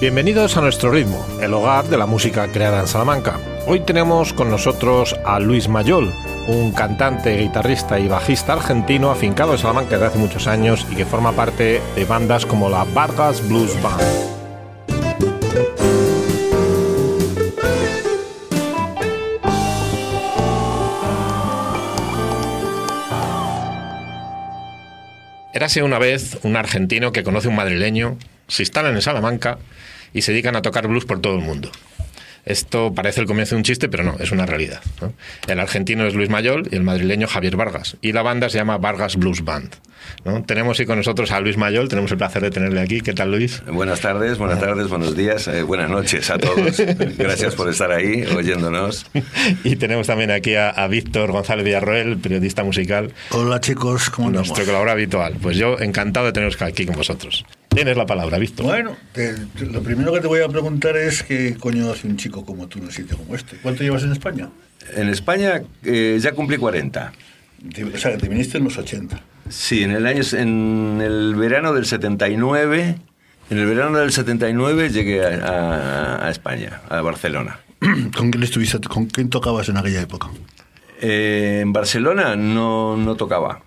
Bienvenidos a nuestro ritmo, el hogar de la música creada en Salamanca. Hoy tenemos con nosotros a Luis Mayol, un cantante, guitarrista y bajista argentino afincado en Salamanca desde hace muchos años y que forma parte de bandas como la Vargas Blues Band. Érase una vez un argentino que conoce un madrileño, se instalan en Salamanca y se dedican a tocar blues por todo el mundo. Esto parece el comienzo de un chiste, pero no, es una realidad. El argentino es Luis Mayol y el madrileño Javier Vargas. Y la banda se llama Vargas Blues Band. ¿no? Tenemos hoy con nosotros a Luis Mayol, tenemos el placer de tenerle aquí. ¿Qué tal, Luis? Buenas tardes, buenas tardes, buenos días, eh, buenas noches a todos. Gracias por estar ahí oyéndonos. y tenemos también aquí a, Víctor González Villarroel, periodista musical. Hola chicos, ¿cómo andamos? Nuestro colaborador habitual. Pues yo encantado de teneros aquí con vosotros. Tienes la palabra, Víctor. Bueno, lo primero que te voy a preguntar es qué coño hace un chico como tú en un sitio como este. ¿Cuánto llevas en España? En España eh, ya cumplí 40. O sea, te viniste en los 80. Sí, en el año, en el verano del 79, en el verano del 79 llegué a, España, a Barcelona. ¿Con quién estuviste? ¿Con quién tocabas en aquella época? Eh, en Barcelona no, no tocaba.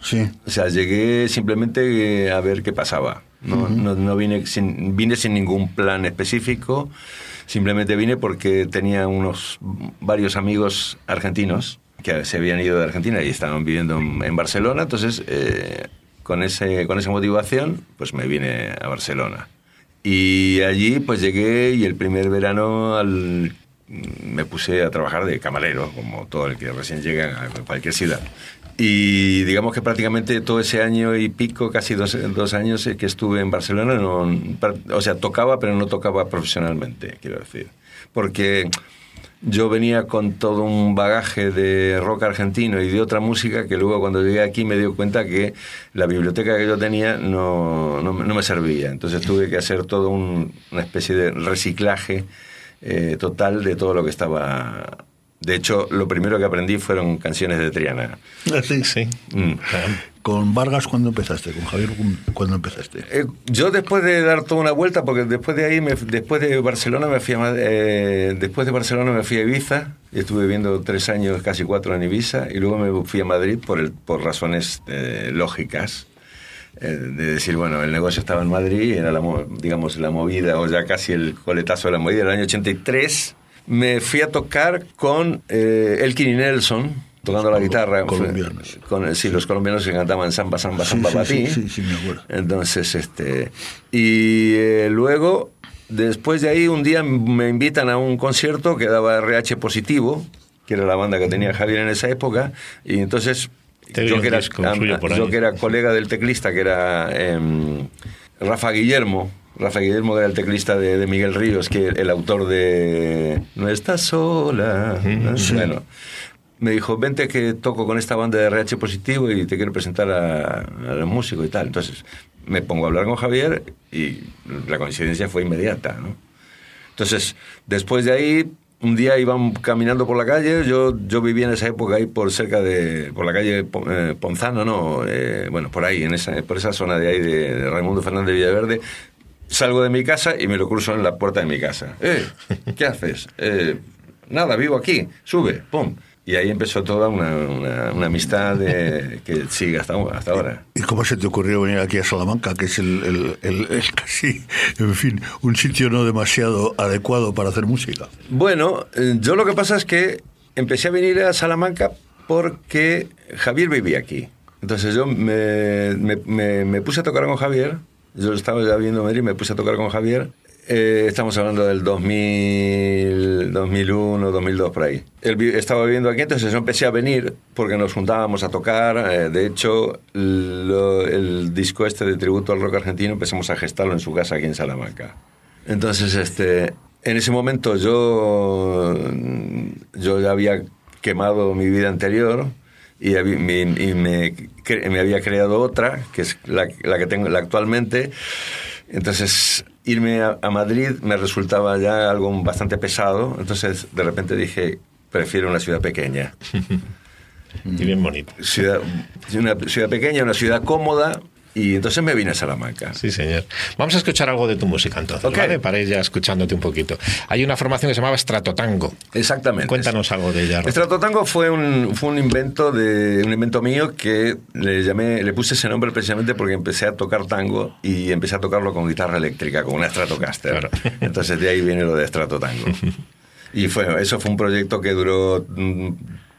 Sí. O sea, llegué simplemente a ver qué pasaba. No, no, vine, sin, vine sin ningún plan específico, simplemente vine porque tenía unos varios amigos argentinos que se habían ido de Argentina y estaban viviendo en, Barcelona, entonces eh, con, ese, con esa motivación pues me vine a Barcelona. Y allí pues llegué y el primer verano al, me puse a trabajar de camarero, como todo el que recién llega a cualquier ciudad. Y digamos que prácticamente todo ese año y pico, casi dos, dos años que estuve en Barcelona, no, o sea, tocaba, pero no tocaba profesionalmente, quiero decir. Porque yo venía con todo un bagaje de rock argentino y de otra música que luego cuando llegué aquí me di cuenta que la biblioteca que yo tenía no, no, me servía. Entonces tuve que hacer todo una especie de reciclaje eh, total de todo lo que estaba de hecho, lo primero que aprendí fueron canciones de Triana. Ah, sí, sí. Mm. ¿Con Vargas cuándo empezaste? ¿Con Javier cuándo empezaste? Eh, yo después de dar toda una vuelta, porque después de ahí, después de Barcelona me fui a, eh, después de Barcelona me fui a Ibiza, y estuve viviendo tres años, casi cuatro en Ibiza, y luego me fui a Madrid por, el, por razones eh, lógicas. de decir, bueno, el negocio estaba en Madrid, era la, digamos la movida, o ya casi el coletazo de la movida, el año 83 me fui a tocar con eh, Elkin y Nelson, tocando la guitarra. Colombianos. Con, sí, los colombianos que cantaban samba, samba, samba, sí, Sí, sí, me acuerdo. Entonces, este. Y eh, luego, después de ahí, un día me invitan a un concierto que daba RH Positivo, que era la banda que tenía Javier en esa época, y entonces. Yo que, era, yo que, era, colega del teclista, que era em, Rafa Guillermo, Rafa Guillermo era el teclista de, Miguel Ríos, que el autor de No estás sola. Bueno, me dijo, vente que toco con esta banda de RH positivo y te quiero presentar a, los músicos y tal. Entonces me pongo a hablar con Javier y la coincidencia fue inmediata. ¿no? Entonces, después de ahí, un día iban caminando por la calle, yo, yo vivía en esa época ahí por cerca de, por la calle eh, Ponzano, ¿no? Eh, bueno, por ahí, en esa, por esa zona de ahí de, de Raimundo Fernández de Villaverde, salgo de mi casa y me lo cruzo en la puerta de mi casa. Eh, ¿qué haces? Eh, nada, vivo aquí, sube, pum. Y ahí empezó toda una, una, amistad que sigue hasta, hasta ahora. ¿Y cómo se te ocurrió venir aquí a Salamanca, que es el, el, casi, en fin, un sitio no demasiado adecuado para hacer música? Bueno, eh, yo lo que pasa es que empecé a venir a Salamanca porque Javier vivía aquí. Entonces yo me, me, me puse a tocar con Javier yo estaba ya viendo Madrid, me puse a tocar con Javier. Eh, estamos hablando del 2000, 2001, 2002, por ahí. Él estaba viviendo aquí, entonces yo empecé a venir porque nos juntábamos a tocar. Eh, de hecho, el disco este de tributo al rock argentino empezamos a gestarlo en su casa aquí en Salamanca. Entonces, este, en ese momento yo, yo ya había quemado mi vida anterior y, me, me, había creado otra, que es la, la, que tengo actualmente. Entonces, irme a, Madrid me resultaba ya algo bastante pesado. Entonces, de repente dije, prefiero una ciudad pequeña. y bien bonita. Ciudad, una ciudad pequeña, una ciudad cómoda, Y entonces me vine a Salamanca. Sí, señor. Vamos a escuchar algo de tu música entonces, Ok. ¿vale? Para ir ya escuchándote un poquito. Hay una formación que se llamaba Stratotango. Exactamente. Cuéntanos algo de ella. Stratotango fue un, fue un invento de un invento mío que le llamé, le puse ese nombre precisamente porque empecé a tocar tango y empecé a tocarlo con guitarra eléctrica, con una Stratocaster. Claro. Entonces de ahí viene lo de Stratotango. Y fue, eso fue un proyecto que duró mm,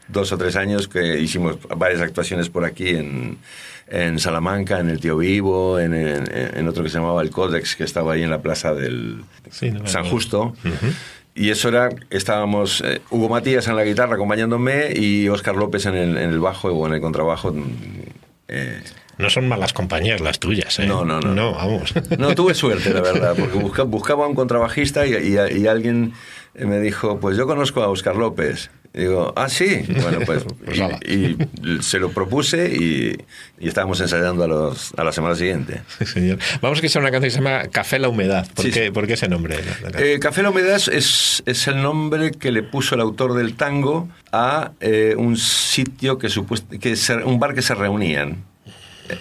dos o tres años, que hicimos varias actuaciones por aquí en, en Salamanca, en el Tío Vivo, en, en- en otro que se llamaba el Codex, que estaba ahí en la plaza del Sí, no San. Justo. Y eso era, estábamos eh, Hugo Matías en la guitarra acompañándome y Óscar López en el, en el bajo o en el contrabajo. mm, eh, No son malas compañías las tuyas, ¿eh? No, no, no. No, vamos. No, tuve suerte, la verdad, porque busca- buscaba un contrabajista y, y- y alguien me dijo, pues yo conozco a Óscar López. Digo, ah, sí. Bueno, pues, Pues y, se lo propuse y, y estábamos ensayando a, los, a la semana siguiente. Sí, señor. Vamos a escuchar una canción que se llama Café la Humedad. ¿Por, Sí, qué, sí. ¿por qué ese nombre? La- Eh, Café La Humedad es, es el nombre que le puso el autor del tango a eh, un sitio que supuest- que se- un bar que se reunían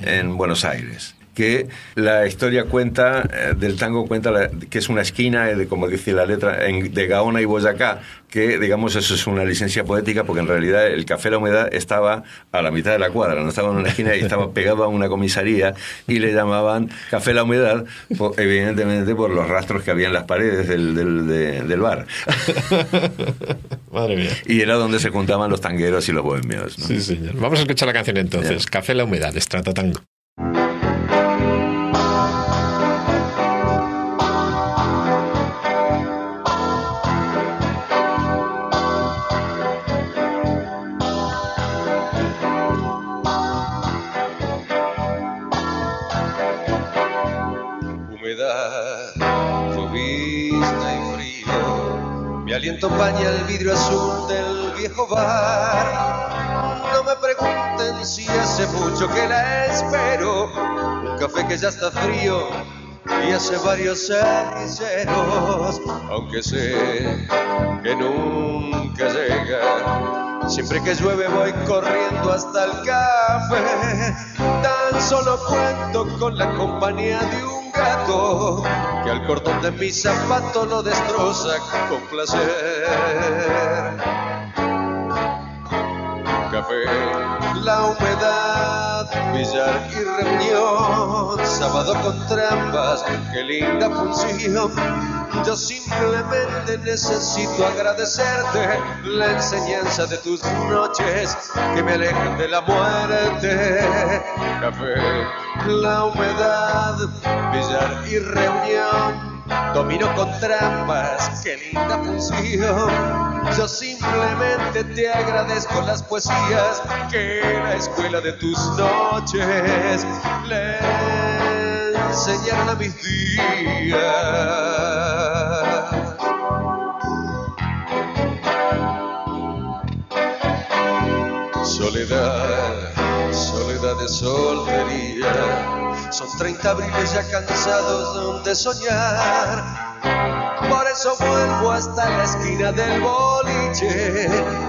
en Buenos Aires. Que la historia cuenta, eh, del tango cuenta la- que es una esquina, eh, de, como dice la letra, en- de Gaona y Boyacá, que digamos eso es una licencia poética porque en realidad el Café La Humedad estaba a la mitad de la cuadra, no estaba en una esquina y estaba pegado a una comisaría y le llamaban Café La Humedad, por- evidentemente por los rastros que había en las paredes del, del- de- del bar. Madre mía. Y era donde se juntaban los tangueros y los bohemios. ¿no? Sí, señor. Vamos a escuchar la canción entonces. Ya. Café la Humedad, Stratotango. Humedad, baña el vidrio azul del viejo bar. No me pregunten si hace mucho que la espero. Un café que ya está frío y hace varios cerriceros. Aunque sé que nunca llega. Siempre que llueve voy corriendo hasta el café. Solo cuento con la compañía de un gato que al cordón de mi zapato lo destroza con placer. Café, la humedad, billar y reunión, sábado con trampas, qué linda función. Yo simplemente necesito agradecerte la enseñanza de tus noches que me alejan de la muerte. Café, la humedad, billar y reunión. Domino con trampas, qué linda función. Yo simplemente te agradezco las poesías que la escuela de tus noches le enseñaron a mis días. Soledad, soledad de soltería. Son 30 abriles ya cansados de soñar. Por eso vuelvo hasta la esquina del boliche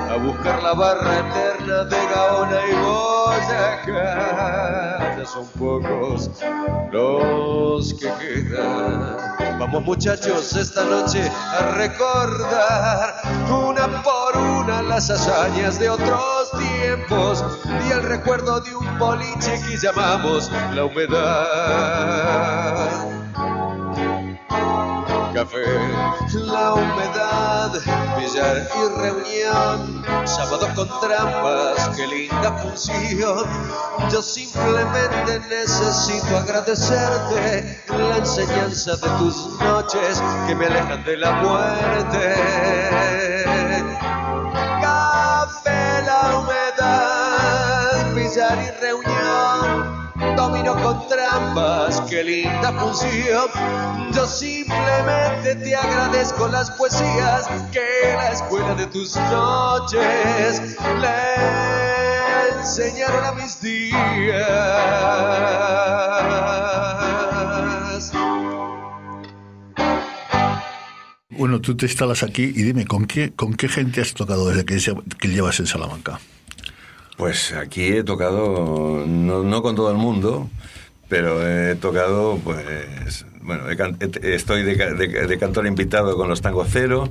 a buscar la barra eterna de Gaona y Boyacá. Ya son pocos los que quedan. Vamos muchachos esta noche a recordar una por una las hazañas de otros tiempos y el recuerdo de un boliche que llamamos la humedad. Café, la humedad, billar y reunión, sábado con trampas, qué linda función. Yo simplemente necesito agradecerte la enseñanza de tus noches que me alejan de la muerte. Café, la humedad, billar y reunión. Trampas, qué linda función. Yo simplemente te agradezco las poesías que la escuela de tus noches le enseñaron a mis días. Bueno, tú te instalas aquí y dime, ¿con qué, con qué gente has tocado desde que, que llevas en Salamanca? Pues aquí he tocado, no, no con todo el mundo, pero he tocado, pues, bueno, he estoy de, de- de cantor invitado con los Tango Cero,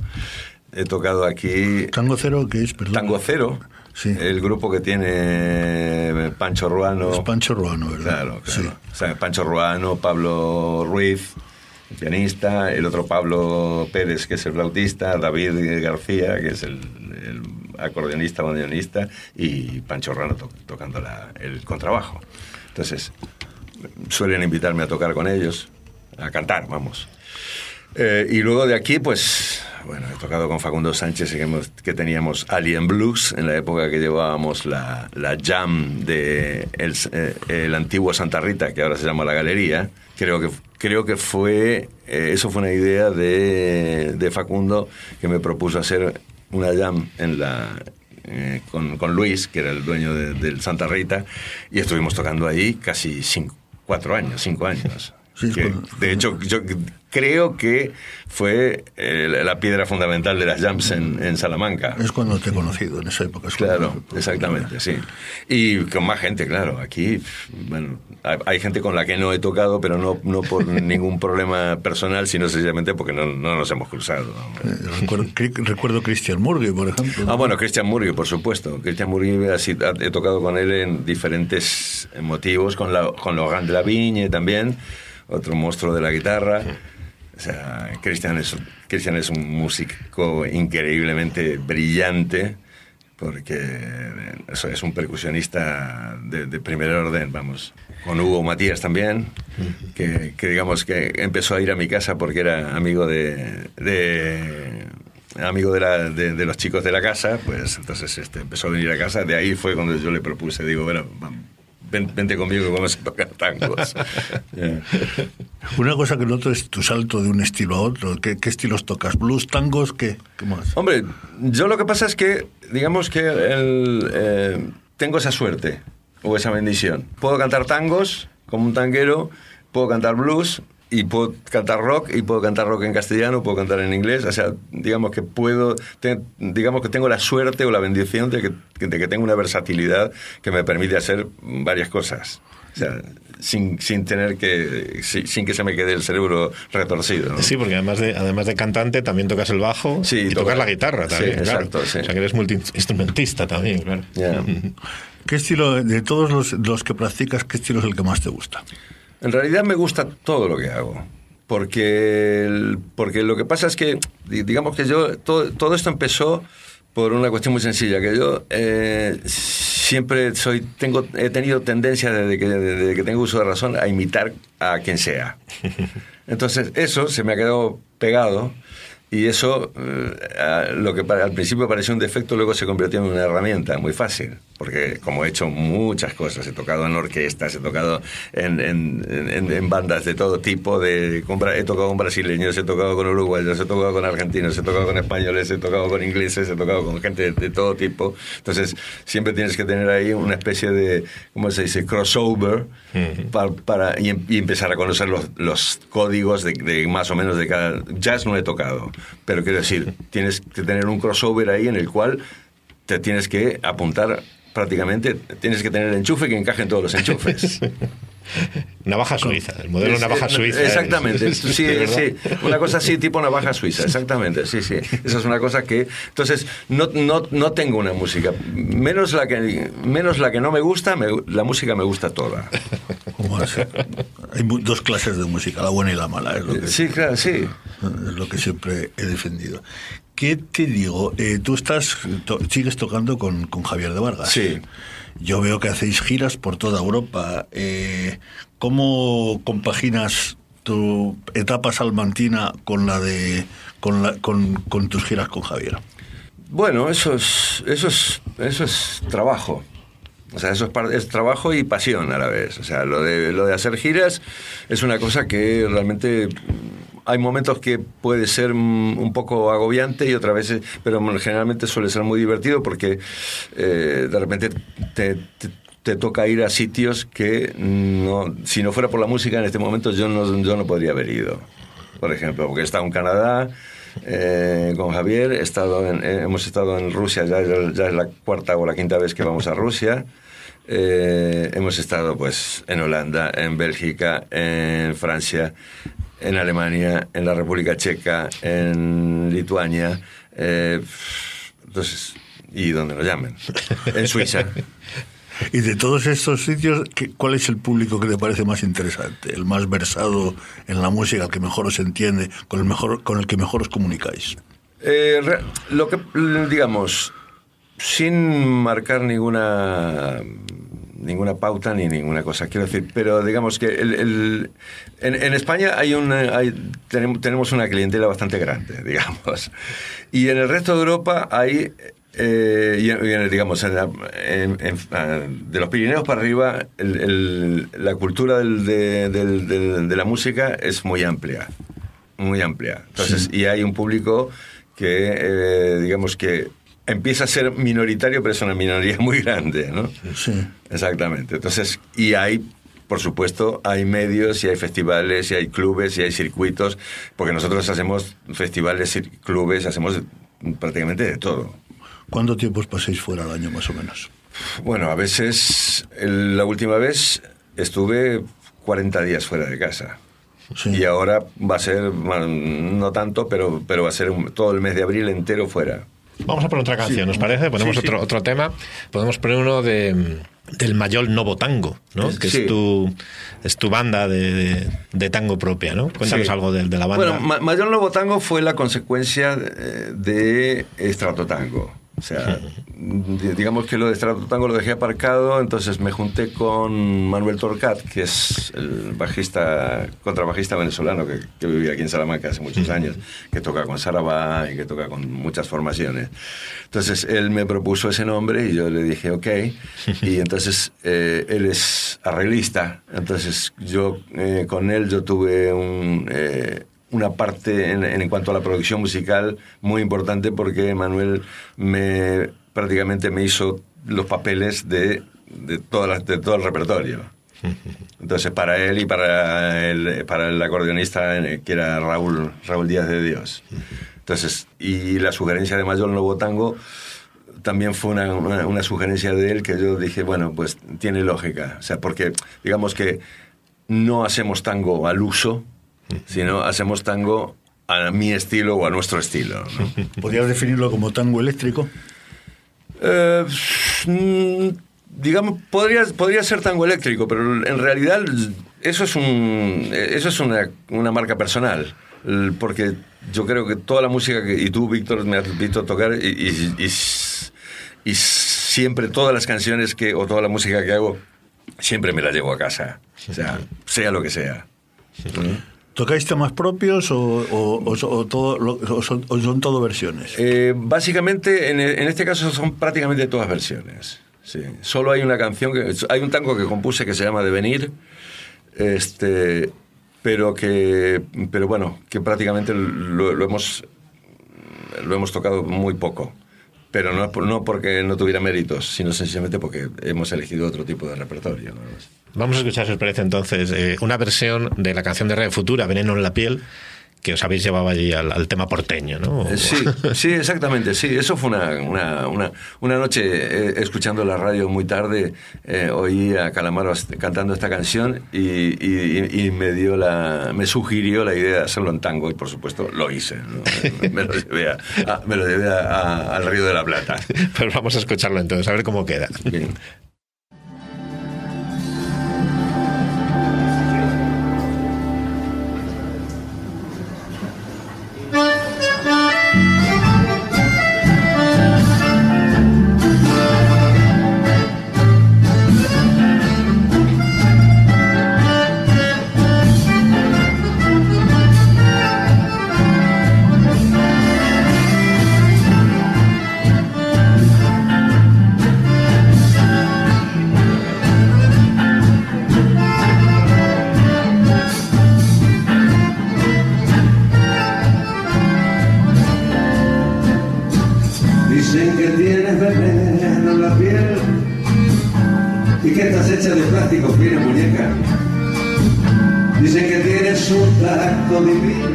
he tocado aquí Tango Cero, que es, perdón. Tango Cero, Sí. el grupo que tiene Pancho Ruano. Es Pancho Ruano, ¿verdad? Claro, claro. Sí. O sea, Pancho Ruano, Pablo Ruiz, el pianista, el otro Pablo Pérez, que es el flautista, David García, que es el, el acordeonista, bandoneonista, y Pancho Ruano to- tocando la- el contrabajo. Entonces, suelen invitarme a tocar con ellos, a cantar, vamos. Eh, y luego de aquí, pues, bueno, he tocado con Facundo Sánchez, que, que teníamos Alien Blues, en la época que llevábamos la, la jam de el, eh, el antiguo Santa Rita, que ahora se llama La Galería. Creo que, creo que fue, eh, eso fue una idea de, de Facundo, que me propuso hacer una jam en la, eh, con, con Luis, que era el dueño de- del Santa Rita, y estuvimos tocando ahí casi cinco, cuatro años, cinco años. Sí, Que, cuando- de hecho, yo creo que fue eh, la piedra fundamental de las jams en, en Salamanca. Es cuando te he conocido, en esa época. es Claro, exactamente, sí. Y con más gente, claro. Aquí, bueno, hay, gente con la que no he tocado, pero no, no por ningún problema personal, sino sencillamente porque no, no nos hemos cruzado. Eh, Recuerdo, recuerdo Christian Murgue, por ejemplo. Ah, bueno, Christian Murgy, por supuesto. Christian Murgy, así, he tocado con él en diferentes motivos, con, la, con Logan de la Viñe también, otro monstruo de la guitarra. O sea, Christian es, Christian es un músico increíblemente brillante, porque es un percusionista de, de primer orden, vamos. Con Hugo Matías también, que, que digamos que empezó a ir a mi casa porque era amigo de, de amigo de, la- de- de los chicos de la casa, pues entonces este, empezó a venir a casa. De ahí fue cuando yo le propuse, digo, bueno, ven- vente conmigo que vamos a tocar tangos. Una cosa que noto es tu salto de un estilo a otro. ¿Qué, qué estilos tocas? ¿Blues, tangos? ¿Qué, qué más? Hombre, yo lo que pasa es que, digamos que el, eh, tengo esa suerte o esa bendición. Puedo cantar tangos como un tanguero, puedo cantar blues y puedo cantar rock y puedo cantar rock en castellano, puedo cantar en inglés. O sea, digamos que puedo, te- digamos que tengo la suerte o la bendición de que, de que tengo una versatilidad que me permite hacer varias cosas. O sea, sin, sin tener que, sin, sin que se me quede el cerebro retorcido. ¿no? Sí, porque además de, además de cantante también tocas el bajo Sí, y toca- tocas la guitarra sí, también. claro. exacto, sí. O sea que eres multiinstrumentista también, claro. ¿Qué estilo, de todos los, los que practicas, qué estilo es el que más te gusta? En realidad me gusta todo lo que hago. Porque, el- porque lo que pasa es que, di- digamos que yo, todo, todo esto empezó por una cuestión muy sencilla, que yo eh, siempre soy, tengo, he tenido tendencia desde que, desde que tengo uso de razón a imitar a quien sea. Entonces eso se me ha quedado pegado y eso, eh, a- lo que pa- al principio parecía un defecto, luego se convirtió en una herramienta muy fácil, porque como he hecho muchas cosas, he tocado en orquestas, he tocado en, en- en- en bandas de todo tipo, de, con he tocado con brasileños, he tocado con uruguayos, he tocado con argentinos, he tocado con españoles, he tocado con ingleses, he tocado con gente de, de todo tipo. Entonces, siempre tienes que tener ahí una especie de, ¿cómo se dice?, crossover para, para- y, em- y empezar a conocer los, los códigos de, de más o menos de cada... Jazz no he tocado, pero quiero decir, tienes que tener un crossover ahí en el cual te tienes que apuntar prácticamente, tienes que tener el enchufe que encaje en todos los enchufes. Navaja suiza, el modelo Es- navaja eh, suiza. Exactamente, Es- sí, sí, una cosa así, tipo navaja suiza, exactamente, sí, sí. Esa es una cosa que, entonces, no, no, no tengo una música, menos la que, menos la que no me gusta, me- la música me gusta toda. ¿Cómo? Hay mu- dos clases de música, la buena y la mala, es lo que, Sí, claro, sí. es lo que siempre he defendido. ¿Qué te digo? Eh, tú estás, to- sigues tocando con, con Javier de Vargas. Sí. Yo veo que hacéis giras por toda Europa. Eh, ¿Cómo compaginas tu etapa salmantina con la de con, la, con, con tus giras con Javier? Bueno, eso es, eso es, eso es trabajo. O sea, eso es, es trabajo y pasión a la vez. O sea, lo de, lo de hacer giras es una cosa que realmente hay momentos que puede ser mm, un poco agobiante y otras veces, pero generalmente suele ser muy divertido porque eh, de repente te, toca ir a sitios que no, si no fuera por la música en este momento yo no, yo no podría haber ido. Por ejemplo, porque he estado en Canadá, eh, con Javier, he estado en- eh, hemos estado en Rusia, ya, es la cuarta o la quinta vez que vamos a Rusia. Hemos estado pues en Holanda, en Bélgica, en Francia, en Alemania, en la República Checa, en Lituania, eh, entonces, y donde nos llamen, en Suiza. Y de todos estos sitios, ¿qué- ¿cuál es el público que te parece más interesante? El más versado en la música, el que mejor os entiende, con el, mejor, con el que mejor os comunicáis. Eh, lo que, digamos, sin marcar ninguna ninguna pauta ni ninguna cosa, quiero decir, pero digamos que el, el- en, en España hay una, hay, tenemos, tenemos una clientela bastante grande, digamos, y en el resto de Europa hay, eh, y en- digamos, en la- en- en- ah, de los Pirineos para arriba, el- el- la cultura del- de, del- del- de la música es muy amplia, muy amplia. Entonces, y hay un público que, eh, digamos que empieza a ser minoritario, pero es una minoría muy grande, ¿no? Sí. Exactamente. Entonces, y hay, por supuesto, hay medios y hay festivales y hay clubes y hay circuitos, porque nosotros hacemos festivales, clubes, hacemos prácticamente de todo. ¿Cuánto tiempo os pasáis fuera al año, más o menos? Bueno, a veces, la última vez estuve 40 días fuera de casa. Sí. Y ahora va a ser, no tanto, pero, pero va a ser un- todo el mes de abril entero fuera. Vamos a poner otra canción, ¿nos parece? Ponemos Sí, otro, otro tema. Podemos poner uno de, del Mayol Novo Tango, ¿no? Que Sí. es, tu, es tu banda de, de- de tango propia, ¿no? Cuéntanos Sí. algo de, de la banda. Bueno, Ma- Mayor Lobo Tango fue la consecuencia eh, de Estratotango. O sea, di- digamos que lo de Estratotango lo dejé aparcado, entonces me junté con Manuel Torcat, que es el bajista, contrabajista venezolano que, que vivía aquí en Salamanca hace muchos años, que toca con Sarabá y que toca con muchas formaciones. Entonces él me propuso ese nombre y yo le dije ok. Y entonces eh, él es arreglista, entonces yo eh, con él yo tuve un... eh, una parte en, en cuanto a la producción musical muy importante porque Manuel me prácticamente me hizo los papeles de, de, todas las- de todo el repertorio. Entonces, para él y para el, para el acordeonista, eh, que era Raúl, Raúl Díaz de Dios. Entonces, y la sugerencia de Mayor Nuevo Tango también fue una, una- una sugerencia de él que yo dije, bueno, pues tiene lógica. O sea, porque digamos que no hacemos tango al uso, sino hacemos tango a mi estilo o a nuestro estilo. ¿no? ¿Podrías definirlo como tango eléctrico? Eh, mm, digamos, podría, podría ser tango eléctrico, pero en realidad eso es, un, eso es una, una marca personal. Porque yo creo que toda la música que, y tú, Víctor, me has visto tocar y, y- y y siempre todas las canciones que, o toda la música que hago, siempre me la llevo a casa. O sea, sea lo que sea. ¿Tocáis temas propios o, son, todo versiones? Eh, básicamente, en, en este caso son prácticamente todas versiones. Sí. Solo hay una canción, que, hay un tango que compuse que se llama Devenir, este, pero que, pero bueno, que prácticamente lo, hemos, lo hemos tocado muy poco. Pero no, no porque no tuviera méritos, sino sencillamente porque hemos elegido otro tipo de repertorio. más. Vamos a escuchar, si os parece, entonces, eh, una versión de la canción de Red Futura, Veneno en la piel, que os habéis llevado allí al, al tema porteño, ¿no? Eh, Sí, sí, exactamente, sí. Eso fue una, una, una, una noche eh, escuchando la radio muy tarde, eh, oí a Calamaro cantando esta canción y, y- y- me dio la, me sugirió la idea de hacerlo en tango y por supuesto lo hice. ¿no? Me, lo llevé, a- a- me lo llevé a- a- al Río de la Plata. Pues vamos a escucharlo entonces, a ver cómo queda. Bien. Tacto divino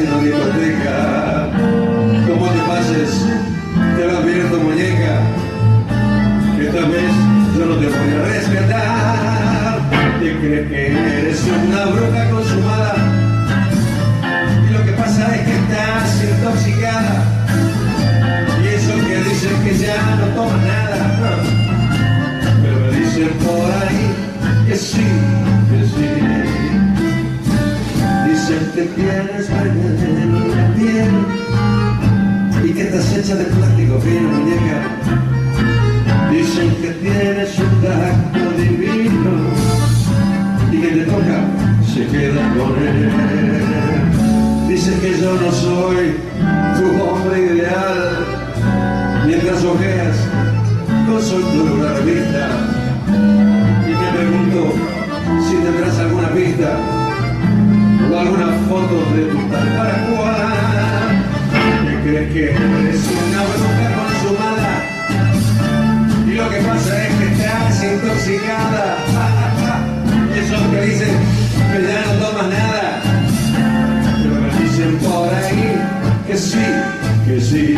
vas haciendo. Como te pases, te va a mirar tu muñeca esta vez yo no te voy a respetar. Te crees que eres una bruja Dicen que tienes veneno en la piel y que estás hecha de plástico fino, muñeca. Dicen que tienes un tacto divino y que te toca, se queda con él. Dicen que yo no soy tu hombre ideal, mientras ojeas con soltura una revista. O alguna foto de tu tal para cual. ¿Te crees que eres una bruja consumada? Y lo que pasa es que estás intoxicada. Y esos que dicen que ya no tomas nada. Pero me dicen por ahí que sí, que sí.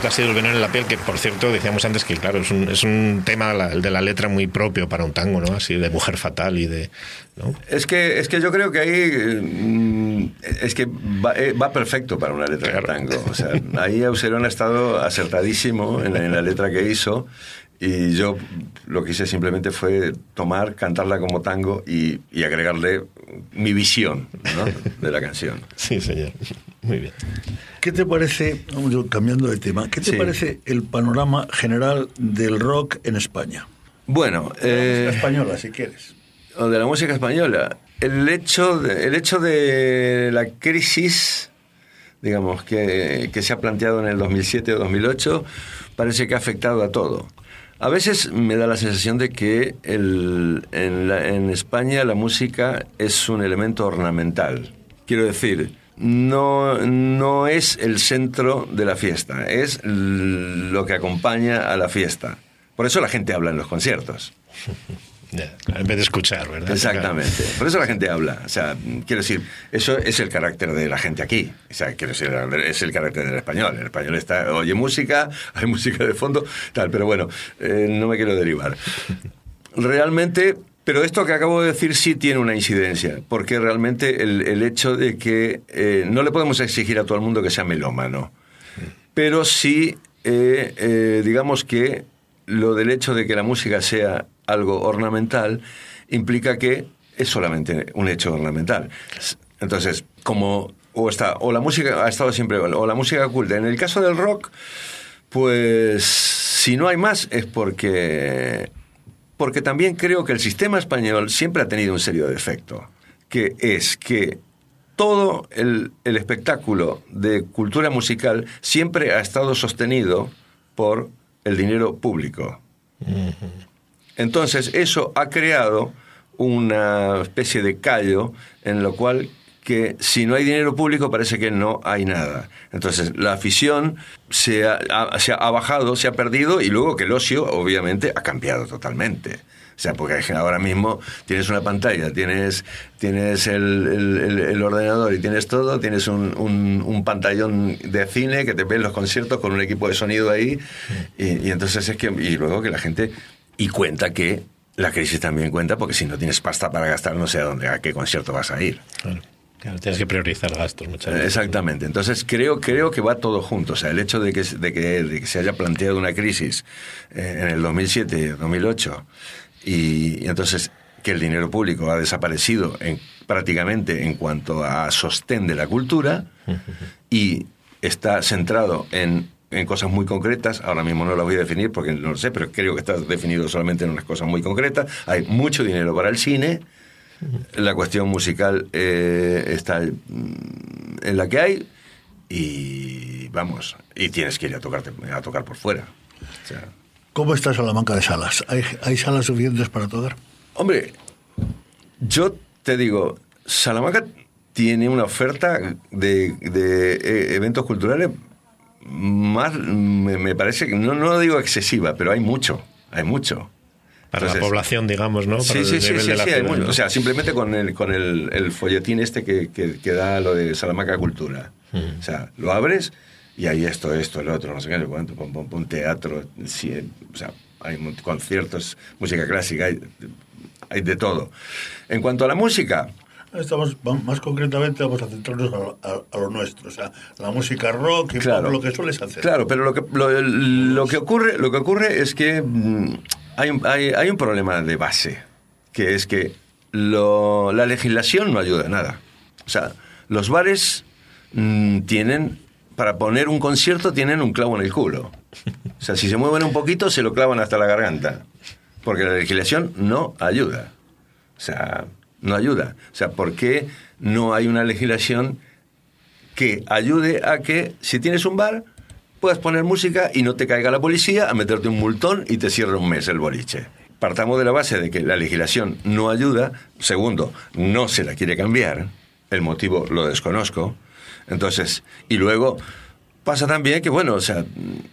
Pues ha sido el veneno en la piel, que por cierto decíamos antes que, claro, es un, es un tema la- el de la letra muy propio para un tango, ¿no? Así de mujer fatal y de. ¿no? Es que, es que yo creo que ahí mm, es que va, eh, va perfecto para una letra Claro. de tango. O sea, ahí Auserón ha estado acertadísimo en la, en la letra que hizo y yo lo que hice simplemente fue tomar, cantarla como tango y, y agregarle mi visión ¿no? de la canción. Sí, señor. Muy bien. ¿Qué te parece, vamos, yo cambiando de tema, qué te Sí. parece el panorama general del rock en España? Bueno, De la eh, música española, si quieres. o de la música española. El hecho de, el hecho de la crisis, digamos, que, que se ha planteado en el 2007 o 2008, parece que ha afectado a todo. A veces me da la sensación de que el- en, España la música es un elemento ornamental. Quiero decir, no, no es el centro de la fiesta, es lo que acompaña a la fiesta. Por eso la gente habla en los conciertos. Ya, en vez de escuchar, ¿verdad? Exactamente. Por eso la gente habla. O sea, quiero decir, eso es el carácter de la gente aquí. O sea, quiero decir, es el carácter del español. El español está, oye música, hay música de fondo, tal. Pero bueno, eh, no me quiero derivar. Realmente, pero esto que acabo de decir sí tiene una incidencia, porque realmente el, el hecho de que eh, no le podemos exigir a todo el mundo que sea melómano, pero sí, eh, digamos que lo del hecho de que la música sea algo ornamental implica que es solamente un hecho ornamental. Entonces, como o está o la música ha estado siempre o la música culta. En el caso del rock, pues si no hay más es porque porque también creo que el sistema español siempre ha tenido un serio defecto, que es que todo el, el espectáculo de cultura musical siempre ha estado sostenido por el dinero público. Entonces, eso ha creado una especie de callo en lo cual que si no hay dinero público parece que no hay nada. Entonces, la afición se ha, ha- se ha bajado, se ha perdido y luego que el ocio, obviamente, ha cambiado totalmente. O sea, porque ahora mismo tienes una pantalla, tienes, tienes el, el- el- el ordenador y tienes todo, tienes un, un- un pantallón de cine que te ven los conciertos con un equipo de sonido ahí. Y, y entonces es que, y luego que la gente, y cuenta que la crisis también cuenta, porque si no tienes pasta para gastar, no sé a dónde, a qué concierto vas a ir. Claro, claro, tienes que priorizar gastos muchas veces. Exactamente. Entonces creo, creo que va todo junto. O sea, el hecho de que, de que, de que se haya planteado una crisis eh, en el 2007, 2008, y, y entonces que el dinero público ha desaparecido en, prácticamente en cuanto a sostén de la cultura y está centrado en, en cosas muy concretas. Ahora mismo no las voy a definir porque no lo sé, pero creo que está definido solamente en unas cosas muy concretas. Hay mucho dinero para el cine. La cuestión musical eh, está mm, en la que hay y vamos, y tienes que ir a, tocarte, a tocar por fuera. O sea, ¿Cómo está Salamanca de salas? ¿Hay, hay salas suficientes para tocar? Hombre, yo te digo, Salamanca tiene una oferta de, de, eh, eventos culturales más, me, me parece que, no, no digo excesiva, pero hay mucho, hay mucho. Para la Entonces, población, digamos, ¿no? Para Sí, sí, sí, sí, la. O sea, simplemente con el, con el, el folletín este que, que, que da lo de Salamanca Cultura. O sea, lo abres y hay esto, esto, el otro, no sé qué, cuánto, pum, pum, pum, teatro, sí, o sea, hay conciertos, música clásica, hay, hay de todo. En cuanto a la música, Estamos, más concretamente vamos a centrarnos a, a- a lo nuestro, o sea, la música rock y Claro. lo que sueles hacer. Claro, pero lo que, lo, lo que, ocurre, lo que ocurre es que mm, hay, un- hay, hay un problema de base, que es que lo- la legislación no ayuda a nada. O sea, los bares mm, tienen, para poner un concierto, tienen un clavo en el culo. O sea, si se mueven un poquito, se lo clavan hasta la garganta. Porque la legislación no ayuda. O sea, no ayuda. O sea, ¿por qué no hay una legislación que ayude a que si tienes un bar puedas poner música y no te caiga la policía a meterte un multón y te cierre un mes el boliche. Partamos de la base de que la legislación no ayuda. Segundo, no se la quiere cambiar. El motivo lo desconozco. Entonces, y luego pasa también que, bueno, o sea,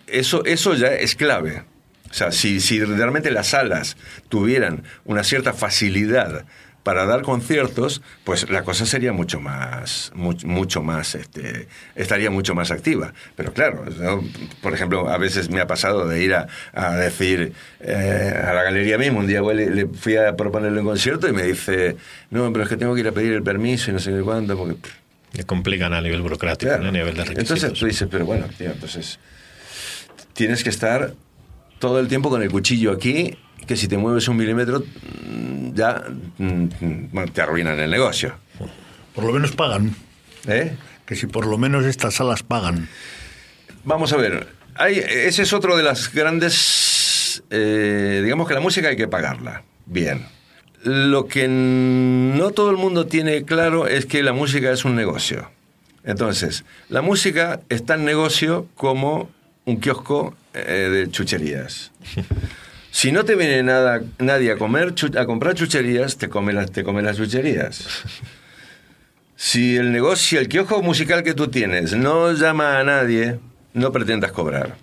eso, eso ya es clave. O sea, si, si realmente las salas tuvieran una cierta facilidad para dar conciertos, pues la cosa sería mucho más, mucho, mucho más, este, estaría mucho más activa. Pero claro, ¿no? por ejemplo, a veces me ha pasado de ir a, a decir eh, a la galería mismo, un día le, le fui a proponerle un concierto y me dice, no, pero es que tengo que ir a pedir el permiso y no sé qué cuándo, porque... Le complican a nivel burocrático, Claro. ¿no? a nivel de requisitos. Entonces tú dices, pero bueno, tío, entonces tienes que estar todo el tiempo con el cuchillo aquí, que si te mueves un milímetro mm, ya mm, bueno, te arruinan el negocio. Por lo menos pagan. ¿eh? Que si por lo menos estas salas pagan. Vamos a ver, hay, ese es otro de las grandes, eh, digamos que la música hay que pagarla. Bien. Lo que no todo el mundo tiene claro es que la música es un negocio. Entonces, la música es tan negocio como un kiosco eh, de chucherías. Si no te viene nada, nadie a, comer, a comprar chucherías, te come, las, te come las chucherías. Si el negocio, el kiosco musical que tú tienes no llama a nadie, no pretendas cobrar.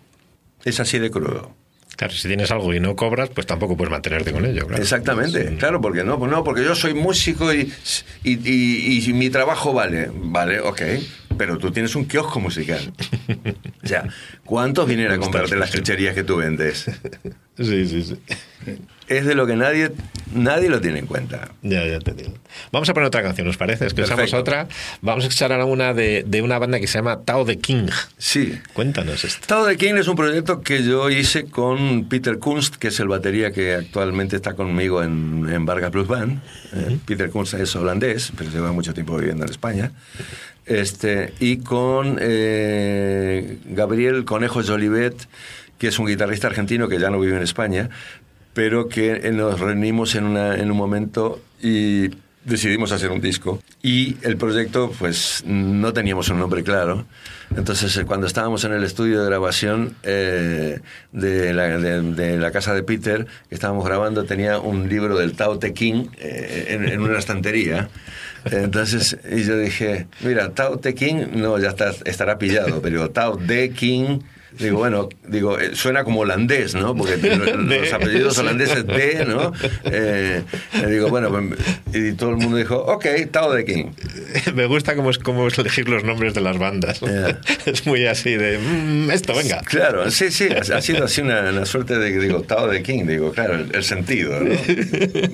Es así de crudo. Claro, si tienes algo y no cobras, pues tampoco puedes mantenerte con ello. Claro. Exactamente, Sí. claro, porque no, pues no, porque yo soy músico y, y, y- y mi trabajo vale. Vale, ok, pero tú tienes un kiosco musical. O sea, ¿cuántos vienen a comprarte la las chucherías que tú vendes? Sí, sí, sí. Es de lo que nadie, nadie lo tiene en cuenta. Ya, ya te digo. Vamos a poner otra canción, ¿os parece? Escuchamos Perfecto. otra. Vamos a escuchar ahora una de, de una banda que se llama Tao de King. Sí. Cuéntanos esto. Estado de King es un proyecto que yo hice con Peter Kunst, que es el batería que actualmente está conmigo en, en Vargas Blues Band. Eh, Peter Kunst es holandés, pero lleva mucho tiempo viviendo en España. Este, y con eh, Gabriel Conejo Jolivet, que es un guitarrista argentino que ya no vive en España, pero que nos reunimos en, una, en un momento y decidimos hacer un disco y el proyecto pues no teníamos un nombre claro. Entonces eh, cuando estábamos en el estudio de grabación eh, de, la, de- de la casa de Peter, que estábamos grabando, tenía un libro del Tao Te Ching eh, en, en una estantería. Entonces, y yo dije, mira, Tao Te Ching, no, ya está, estará pillado, pero Tao De King, digo, bueno, digo, eh, suena como holandés, ¿no? Porque lo- los apellidos holandeses de, ¿no? Eh, eh, digo, bueno, pues, y todo el mundo dijo, ok, Tao De King. Me gusta cómo es, cómo es elegir los nombres de las bandas. Es muy así de, "Mm, esto, venga. Claro, sí, sí, ha ha sido así una, una suerte de, digo, Tao de King, digo, claro, el, el sentido, ¿no?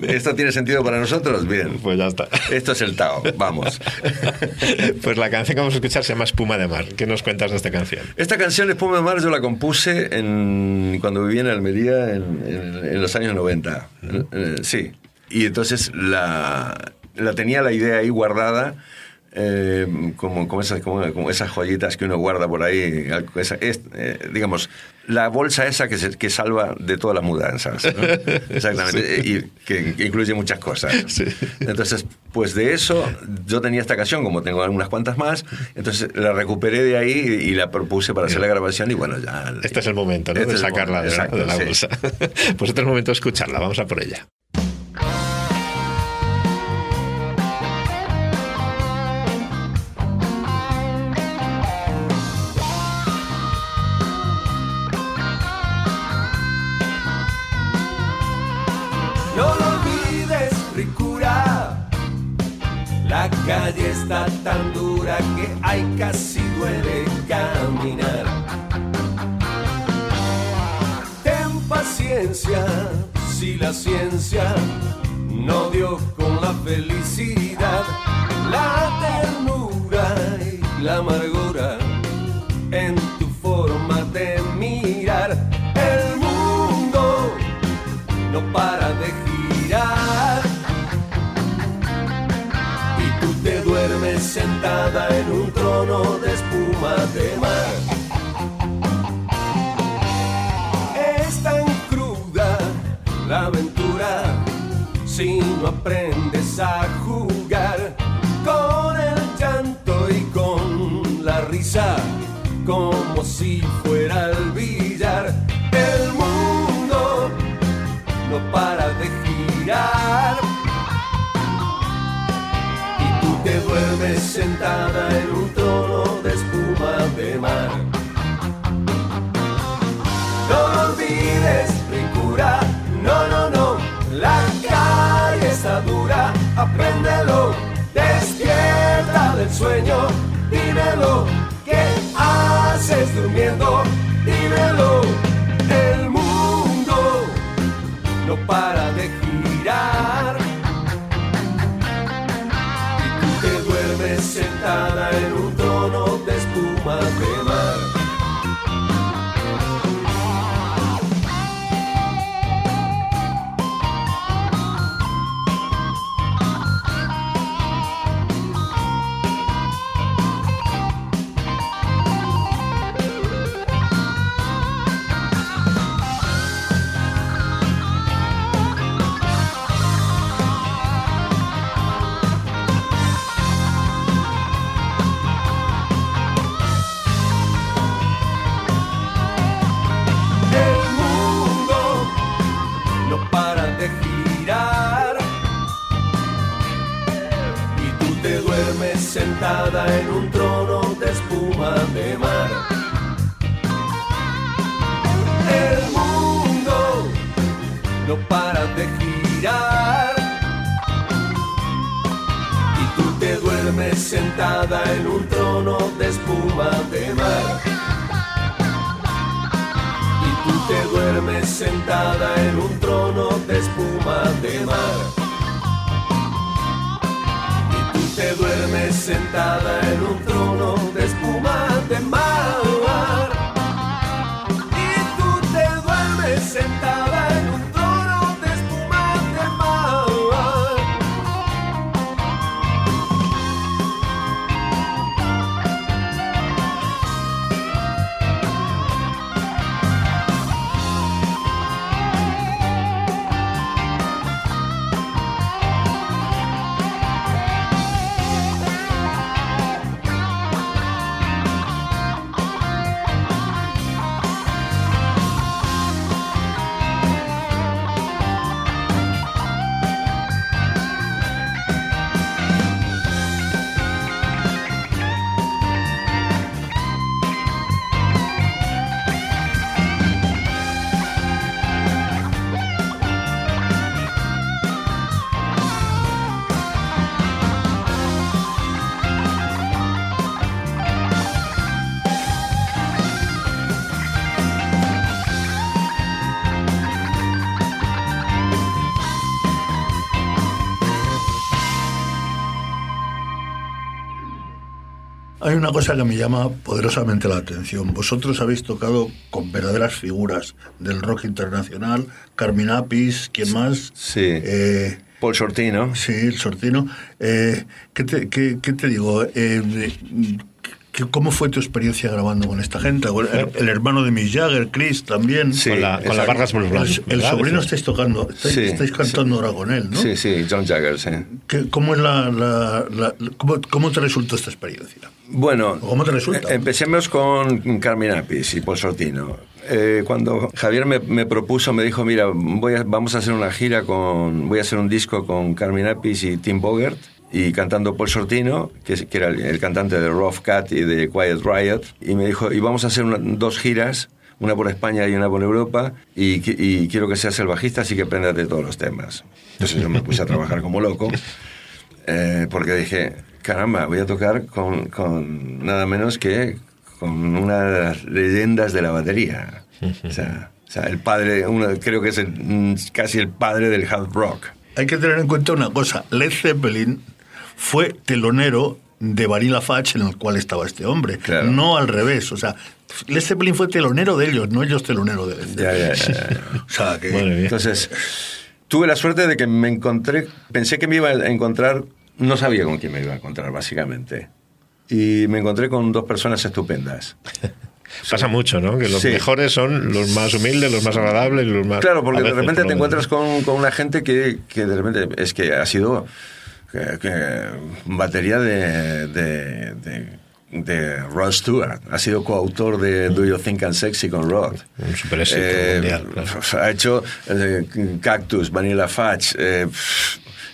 ¿Esto tiene sentido para nosotros? Bien. Pues ya está. Esto es el Tao, vamos. Pues la canción que vamos a escuchar se llama Espuma de Mar. ¿Qué nos cuentas de esta canción? Esta canción, Espuma de Mar, yo la compuse en, cuando vivía en Almería en, en- en los años 90. Eh, sí. Y entonces la, la tenía la idea ahí guardada. eh, como, como, esas, como, como esas joyitas que uno guarda por ahí, esa- es, eh, digamos, la bolsa esa que, se- que salva de todas las mudanzas. ¿no? Exactamente, y que, que incluye muchas cosas. Sí. Entonces, pues de eso, yo tenía esta canción, como tengo algunas cuantas más, entonces la recuperé de ahí y la propuse para hacer la grabación y bueno, ya... Este es el momento ¿no? Este de sacarla de, de la bolsa. Pues este es el momento de escucharla. Vamos a por ella. Tan dura que hay casi duele caminar. Ten paciencia, si la ciencia no dio con la felicidad, la ternura y la amargura en tu forma de mirar. El mundo no para de sentada en un trono de espuma de mar. Es tan cruda la aventura si no aprendes a jugar con el llanto y con la risa como si fuera el billar. El mundo no para de girar. Te duermes sentada en un trono de espuma de mar. No lo olvides, ricura, no, no, no, la calle está dura, apréndelo, despierta del sueño, dímelo, ¿qué haces durmiendo? Dímelo, el mundo no para duermes en un trono de espuma de mar. El mundo no para de girar y tú te duermes sentada en un trono de espuma de mar. Y tú te duermes sentada en un trono de espuma de mar. Sentada en un trono Hay una cosa que me llama poderosamente la atención. Vosotros habéis tocado con verdaderas figuras del rock internacional, Carmen Apis, ¿quién más? Sí. Eh, Paul Sortino. sí, el Sortino. Eh, ¿qué, te, qué- qué te digo? Eh, de- ¿qué- ¿Cómo fue tu experiencia grabando con esta gente? El, el hermano de Mick Jagger, Chris, también. Sí, con la, con la. Vargas Blues El, sobrino Sí. estáis tocando, estáis, Sí, estáis cantando ahora con él, ¿no? Sí, sí, John Jagger, sí. ¿Qué- ¿Cómo, es la, la- la- cómo, cómo te resultó esta experiencia? Bueno, ¿Cómo te resulta? eh, empecemos con Carmen Apis y Paul Sortino. Eh, cuando Javier me, me propuso, me dijo, mira, voy a- vamos a hacer una gira con, voy a hacer un disco con Carmen Apis y Tim Bogert y cantando Paul Sortino, que, que era el, el cantante de Rough Cat y de Quiet Riot, y me dijo, y vamos a hacer una- dos giras, una por España y una por Europa, y, y quiero que seas el bajista, así que aprendas de todos los temas. Entonces yo me puse a trabajar como loco. Eh, porque dije, caramba, voy a tocar con, con nada menos que con una de las leyendas de la batería. O sea, o sea, el padre, uno, creo que es el- mm, casi el padre del hard rock. Hay que tener en cuenta una cosa. Led Zeppelin fue telonero de Vanilla Fudge en el cual estaba este hombre. Claro. No al revés. O sea, Led Zeppelin fue telonero de ellos, no ellos telonero de Led Ya, Zeppelin. ya, ya, ya. O sea, que... Entonces, tuve la suerte de que me encontré, pensé que me iba a encontrar, no sabía con quién me iba a encontrar, básicamente. Y me encontré con dos personas estupendas. Pasa mucho, ¿no? Que los Sí. mejores son los más humildes, los más agradables, los más... Claro, porque a de veces, repente por te encuentras con, con una gente que, que de repente es que ha sido que- que batería de, de, de, de Rod Stewart. Ha sido coautor de Do You Think I'm Sexy con Rod. Un super éxito mundial, claro. Ha hecho eh, Cactus, Vanilla Fudge, eh,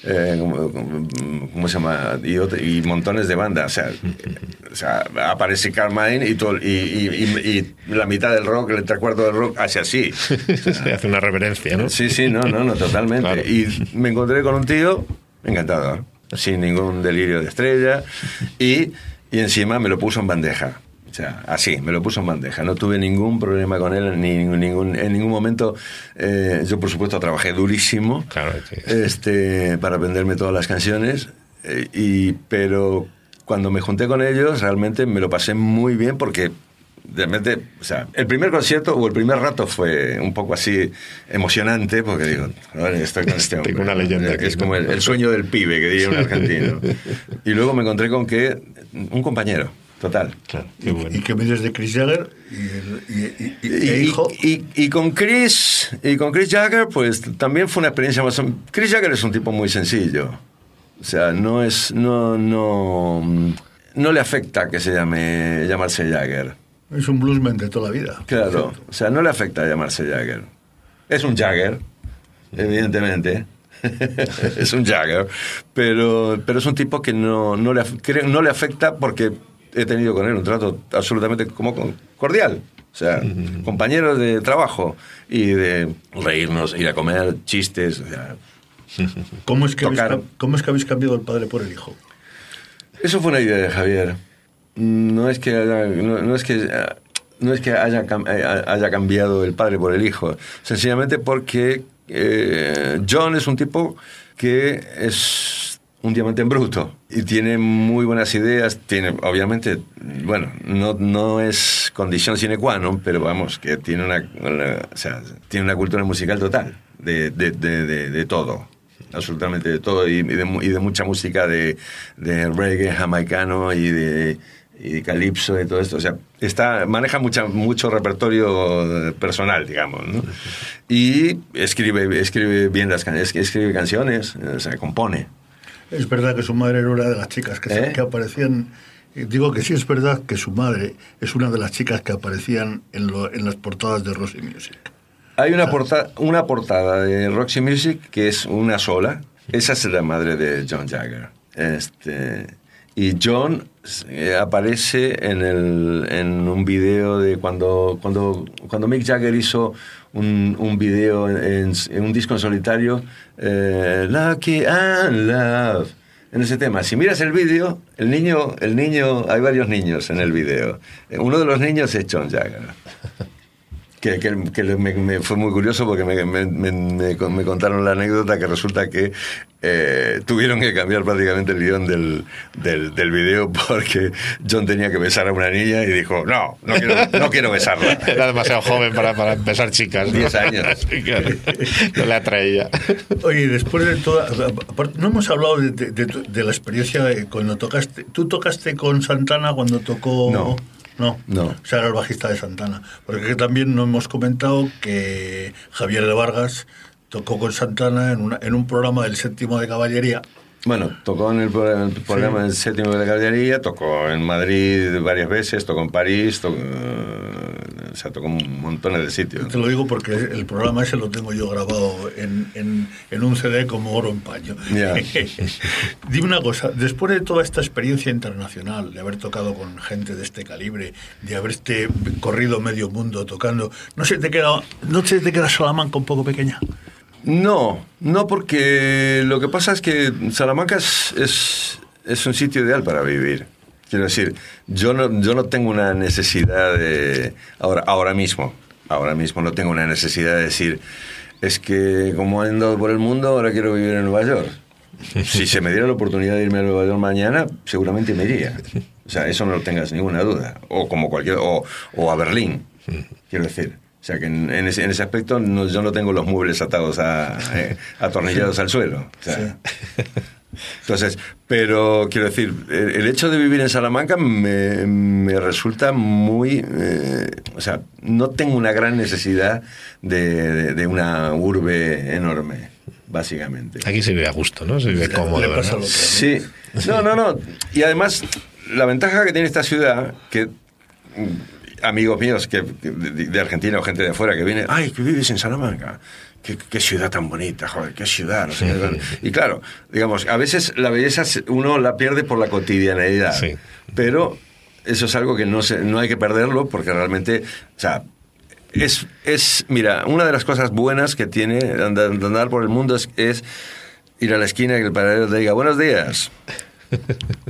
eh, ¿cómo, se llama? Y, otro- y montones de bandas. O sea, o sea, aparece Carmine y, todo, y, y- y- y la mitad del rock, el tres cuartos del rock, hace así. Se hace una reverencia, ¿no? Sí, sí, no, no, no, totalmente. Claro. Y me encontré con un tío encantador, sin ningún delirio de estrella, y, y encima me lo puso en bandeja. O sea, así, me lo puso en bandeja. No tuve ningún problema con él, ni ningún, en ningún momento. eh, yo, por supuesto, trabajé durísimo Claro, sí. este, para aprenderme todas las canciones, eh, y, pero cuando me junté con ellos, realmente me lo pasé muy bien porque de repente, o sea, el primer concierto o el primer rato fue un poco así emocionante porque digo, "Joder, estoy con este hombre. Tengo una leyenda aquí, Es ¿no? como el, el sueño del pibe, que diría un argentino. Y luego me encontré con que un compañero, total. Claro, qué bueno. ¿Y qué me dices de Chris Jagger? Y, el, y, y- y- Y, e hijo. y- y con Chris y con Chris Jagger pues también fue una experiencia más Chris Jagger es un tipo muy sencillo o sea no es no no no le afecta que se llame llamarse Jagger Es un bluesman de toda la vida. claro o sea no le afecta llamarse Jagger es un Jagger evidentemente es un Jagger pero pero es un tipo que no no le no le afecta porque he tenido con él un trato absolutamente como cordial o sea, compañeros de trabajo y de reírnos, ir a comer, chistes. O sea, ¿Cómo es, que Tocar. ¿Cómo es que habéis cambiado el padre por el hijo? Eso fue una idea de Javier. No es que haya, no, es que, eh, no es que haya, eh, haya cambiado el padre por el hijo. Sencillamente porque eh, John es un tipo que es un diamante en bruto y tiene muy buenas ideas. Tiene, obviamente, bueno, no, no es condición sine qua non, pero vamos, que tiene una, tiene una cultura musical total de, de, de- de- todo absolutamente de todo y, de, y de mucha música de, de reggae jamaicano y de, y de calipso y todo esto. O sea, está, maneja mucha, mucho repertorio personal, digamos. ¿no? Y escribe, escribe bien las can- es- escribe canciones, o sea, compone. Es verdad que su madre era una de las chicas que, ¿Eh? que aparecían. eh, Digo que sí es verdad que su madre es una de las chicas que aparecían en, lo- en las portadas de Rosy Music. Hay una, porta- una portada de Roxy Music que es una sola. Esa es la madre de John Jagger. Este, y John eh, aparece en, el, en un video de cuando, cuando, cuando Mick Jagger hizo un, un video en, en un disco en solitario, eh, Lucky and Love. En ese tema, si miras el vídeo, el niño, el niño, hay varios niños en el vídeo. Uno de los niños es John Jagger. que, que- que me, me fue muy curioso porque me, me- me- me con- me contaron la anécdota que resulta que eh, tuvieron que cambiar prácticamente el guion del, del, del video porque John tenía que besar a una niña y dijo, no, no quiero, no quiero besarla. Era demasiado joven para, para empezar chicas. ¿no? 10 años. No le atraía. Oye, después de toda. aparte, No hemos hablado de, de- de tu- de la experiencia de cuando tocaste. ¿Tú tocaste con Santana cuando tocó.? No. No. No. O sea, era el bajista de Santana. Porque también nos hemos comentado que Javier de Vargas tocó con Santana en, una, en un programa del séptimo de caballería. Bueno, tocó en el, el programa del séptimo de la caballería, tocó en Madrid varias veces, tocó en París, tocó, eh, o sea, tocó en montones de sitios. Te lo digo porque el programa ese lo tengo yo grabado en, en- en un CD como oro en paño. Dime una cosa, después de toda esta experiencia internacional, de haber tocado con gente de este calibre, de haberte corrido medio mundo tocando, ¿no se te queda, no se te queda Salamanca un poco pequeña? No, no porque lo que pasa es que Salamanca es, es, un sitio ideal para vivir. Quiero decir, yo no, yo no tengo una necesidad de... Ahora, ahora mismo, ahora mismo no tengo una necesidad de decir, es que como ando por el mundo, ahora quiero vivir en Nueva York. Si se me diera la oportunidad de irme a Nueva York mañana, seguramente me iría. O sea, eso no lo tengas ninguna duda. O como cualquier... O, o a Berlín, quiero decir. O sea que en, en ese, en ese aspecto no- yo no tengo los muebles atados a, eh, atornillados al suelo. O sea, Entonces, pero quiero decir, el, el hecho de vivir en Salamanca me, me resulta muy... eh, o sea, no tengo una gran necesidad de, de- de una urbe enorme, básicamente. Aquí se vive a gusto, ¿no? Se vive cómodo. que- Sí, no, no, no. Y además, la ventaja que tiene esta ciudad, que amigos míos que, de, Argentina o gente de afuera que viene, ay, que vives en Salamanca. Qué, qué ciudad tan bonita, joder, qué ciudad. no sé qué". Y claro, digamos, a veces la belleza uno la pierde por la cotidianeidad. Sí. Pero eso es algo que no, se, no hay que perderlo porque realmente, o sea, es, es, mira, una de las cosas buenas que tiene andar, andar por el mundo es, es ir a la esquina y que el paradero te diga buenos días.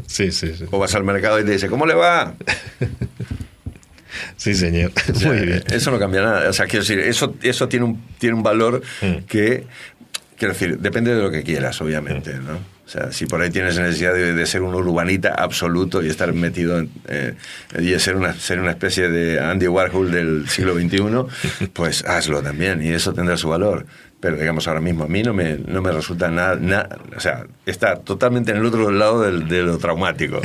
Sí, sí, sí. O vas al mercado y te dice, ¿cómo le va? Sí, señor. O sea, Muy bien. Eso no cambia nada. O sea, quiero decir, eso, eso tiene, un, tiene un valor Mm. que, quiero decir, depende de lo que quieras, obviamente, Mm. ¿no? O sea, si por ahí tienes necesidad de, de ser un urbanita absoluto y estar metido en, eh, y ser una, ser una especie de Andy Warhol del siglo XXI, pues hazlo también y eso tendrá su valor. Pero digamos ahora mismo a mí no me, no me resulta nada, nada, o sea, está totalmente en el otro lado del- de lo traumático.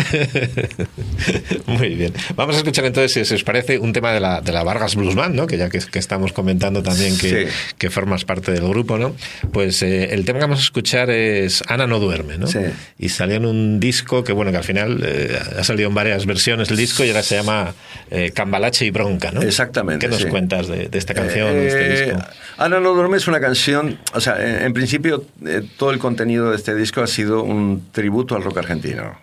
Muy bien. Vamos a escuchar entonces, si os parece, un tema de la, de la Vargas Blues Band, ¿no? Que ya que, que estamos comentando también que, Sí. que formas parte del grupo, ¿no? Pues eh, el tema que vamos a escuchar es Ana no duerme, ¿no? Sí. Y salió en un disco que, bueno, que al final eh, ha salido en varias versiones el disco y ahora se llama eh, Cambalache y Bronca, ¿no? Exactamente, ¿Qué nos sí. cuentas de, de esta canción, de este Eh, disco? Ana no duerme es una canción, o sea, en, en principio eh, todo el contenido de este disco ha sido un tributo al rock argentino.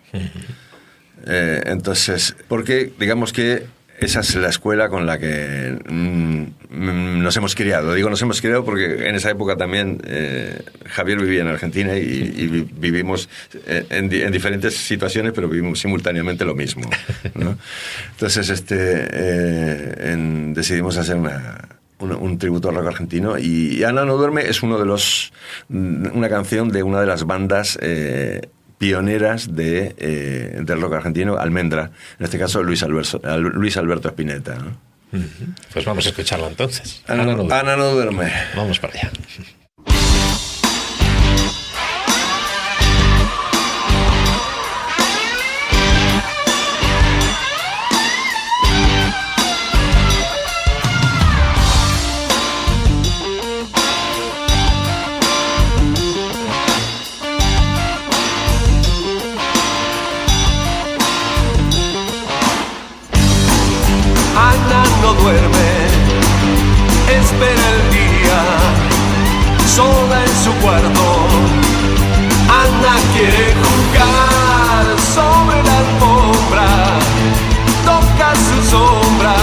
Eh, entonces, porque digamos que esa es la escuela con la que mm, nos hemos criado. Digo nos hemos criado porque en esa época también eh, Javier vivía en Argentina y, y vi- vivimos eh, en, en diferentes situaciones, pero vivimos simultáneamente lo mismo. ¿no? Entonces, este, eh, en- decidimos hacer una, un tributo al rock argentino y Ana no duerme es uno de los mm, una canción de una de las bandas eh, pioneras de, eh, del rock argentino, Almendra, en este caso Luis Alberto, Al- Luis Alberto Spinetta. ¿no? Pues vamos a escucharlo entonces. Ana, Ana no. Ana no duerme. Vamos para allá. Sola en su cuarto. Ana quiere jugar sobre la alfombra, toca su sombra,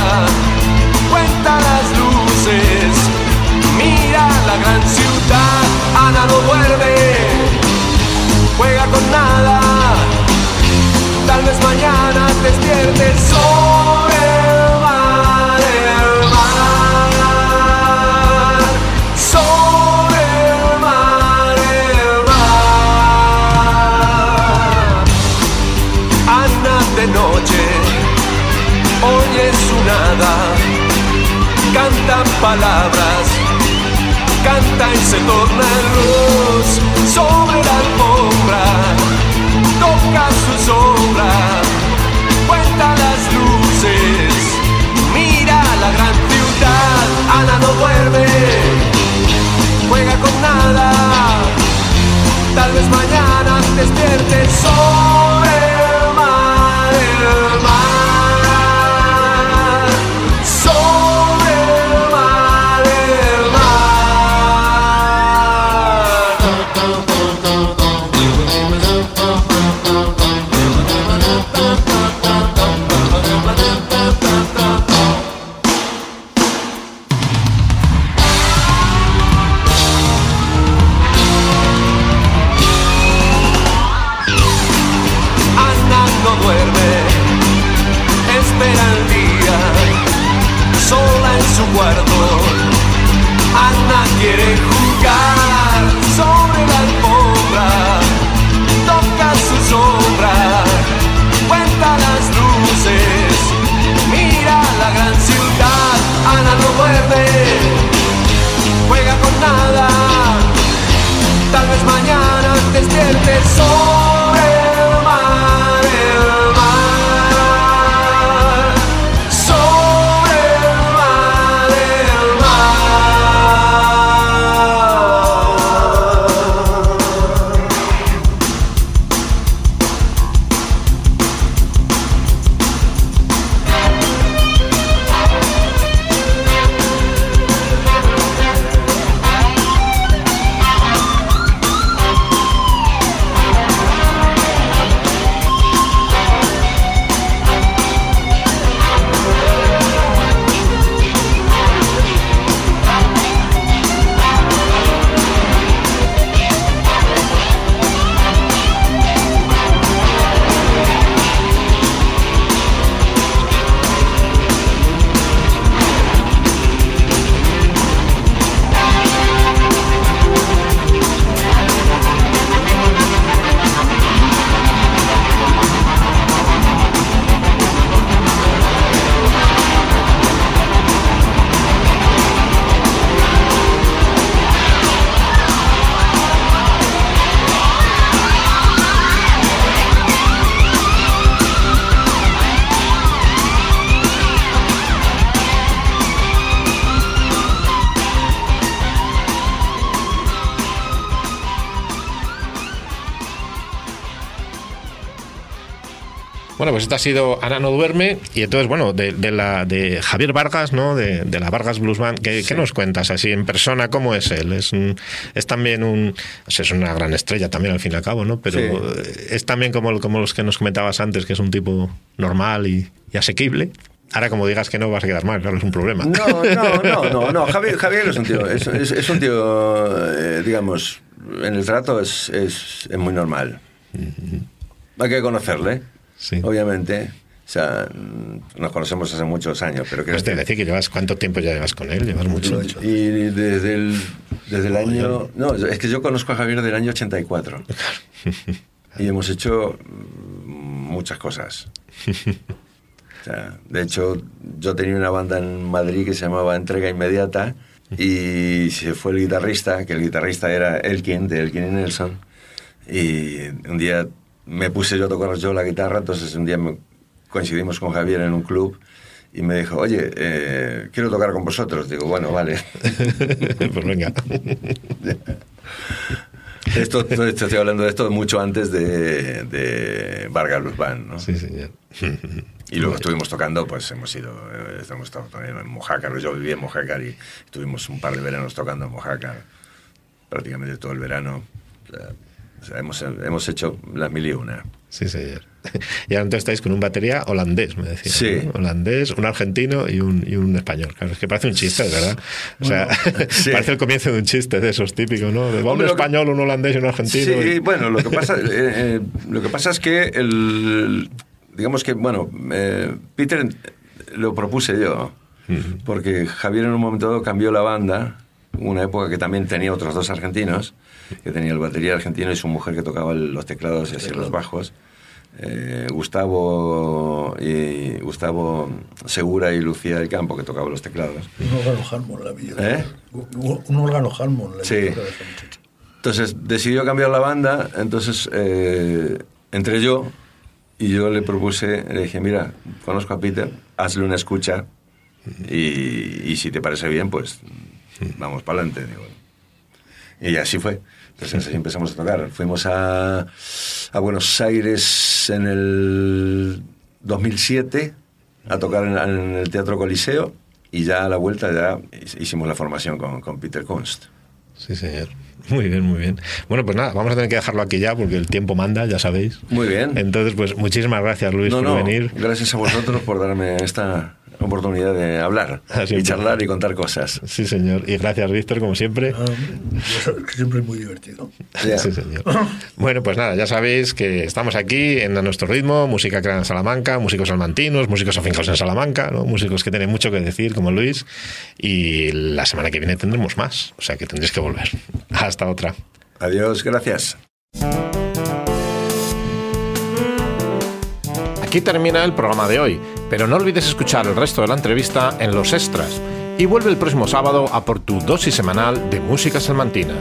cuenta las luces, mira la gran ciudad. Ana no duerme, juega con nada. Tal vez mañana despierte esta ha sido Ana no duerme y entonces, bueno, de, de la de Javier Vargas, ¿no? De, de la Vargas Blues Band, ¿qué, qué nos cuentas así en persona? ¿Cómo es él? Es, un- es también un... o sea, es una gran estrella también al fin y al cabo, ¿no? Pero Sí. es también como, como los que nos comentabas antes, que es un tipo normal y, y asequible. Ahora, como digas que no, vas a quedar mal, claro, es un problema. No, no, no, no, no. Javier, Javier es un tío, es, es- es un tío, eh, digamos, en el trato es, es, es muy normal. Hay que conocerle, Sí. obviamente. O sea, nos conocemos hace muchos años, pero Pues te decir que llevas, ¿cuánto tiempo ya llevas con él? Llevas mucho. Y desde el, desde el año... No, es que yo conozco a Javier del año 84. Y hemos hecho muchas cosas. O sea, de hecho, yo tenía una banda en Madrid que se llamaba Entrega Inmediata y se fue el guitarrista, que el guitarrista era Elkin, de Elkin y Nelson. Y un día me puse yo a tocar yo la guitarra, entonces un día me- coincidimos con Javier en un club y me dijo, oye, eh, quiero tocar con vosotros. Digo, bueno, vale. pues venga. Esto, esto- estoy hablando de esto mucho antes de, de Vargas Blues Band, ¿no? Sí, señor. Y luego estuvimos tocando, pues hemos ido, estamos to- también en Mojácar, yo viví en Mojácar y estuvimos un par de veranos tocando en Mojácar, prácticamente todo el verano. O sea, o sea, hemos, hemos hecho las mil y una. Sí, señor. Y ahora entonces estáis con un batería holandés, me decía. Sí. ¿no? Holandés, un argentino y un, y un español. Claro, es que parece un chiste, verdad. O sea, sí. parece el comienzo de un chiste de esos típicos, ¿no? De va un lo que- español, un holandés y un argentino. Sí, y- bueno, lo que pasa, eh, eh, lo que pasa es que el, digamos que, bueno, eh, Peter lo propuse yo, porque Javier en un momento dado cambió la banda, una época que también tenía otros dos argentinos, que tenía el batería argentino y su mujer que tocaba los teclados y así los bajos. eh, Gustavo y Gustavo Segura y Lucía del Campo, que tocaban los teclados. Un órgano Harmon la vida. ¿Eh? Un órgano Harmon la Sí. vida. Entonces decidió cambiar la banda, entonces eh, entré yo y yo le propuse, le dije, mira, conozco a Peter, hazle una escucha y, y si te parece bien, pues vamos para adelante. Digo. Y así fue. Entonces así empezamos a tocar. Fuimos a, a Buenos Aires en el 2007 a tocar en, en el Teatro Coliseo y ya a la vuelta ya hicimos la formación con, con Peter Kunst. Sí, señor. Muy bien, muy bien. Bueno, pues nada, vamos a tener que dejarlo aquí ya porque el tiempo manda, ya sabéis. Muy bien. Entonces, pues muchísimas gracias, Luis, no, por no, venir. Gracias a vosotros por darme esta oportunidad de hablar Ha sido y charlar y contar cosas. Sí, señor. Y gracias, Víctor, como siempre. Ah, que siempre es muy divertido. Sí, señor. Bueno, pues nada, ya sabéis que estamos aquí en A Nuestro Ritmo, música creada en Salamanca, músicos salmantinos, músicos afincados en Salamanca, ¿no? músicos que tienen mucho que decir, como Luis. Y la semana que viene tendremos más, o sea que tendréis que volver. Hasta otra. Adiós, gracias. Aquí termina el programa de hoy, pero no olvides escuchar el resto de la entrevista en los extras. Y vuelve el próximo sábado a por tu dosis semanal de música salmantina.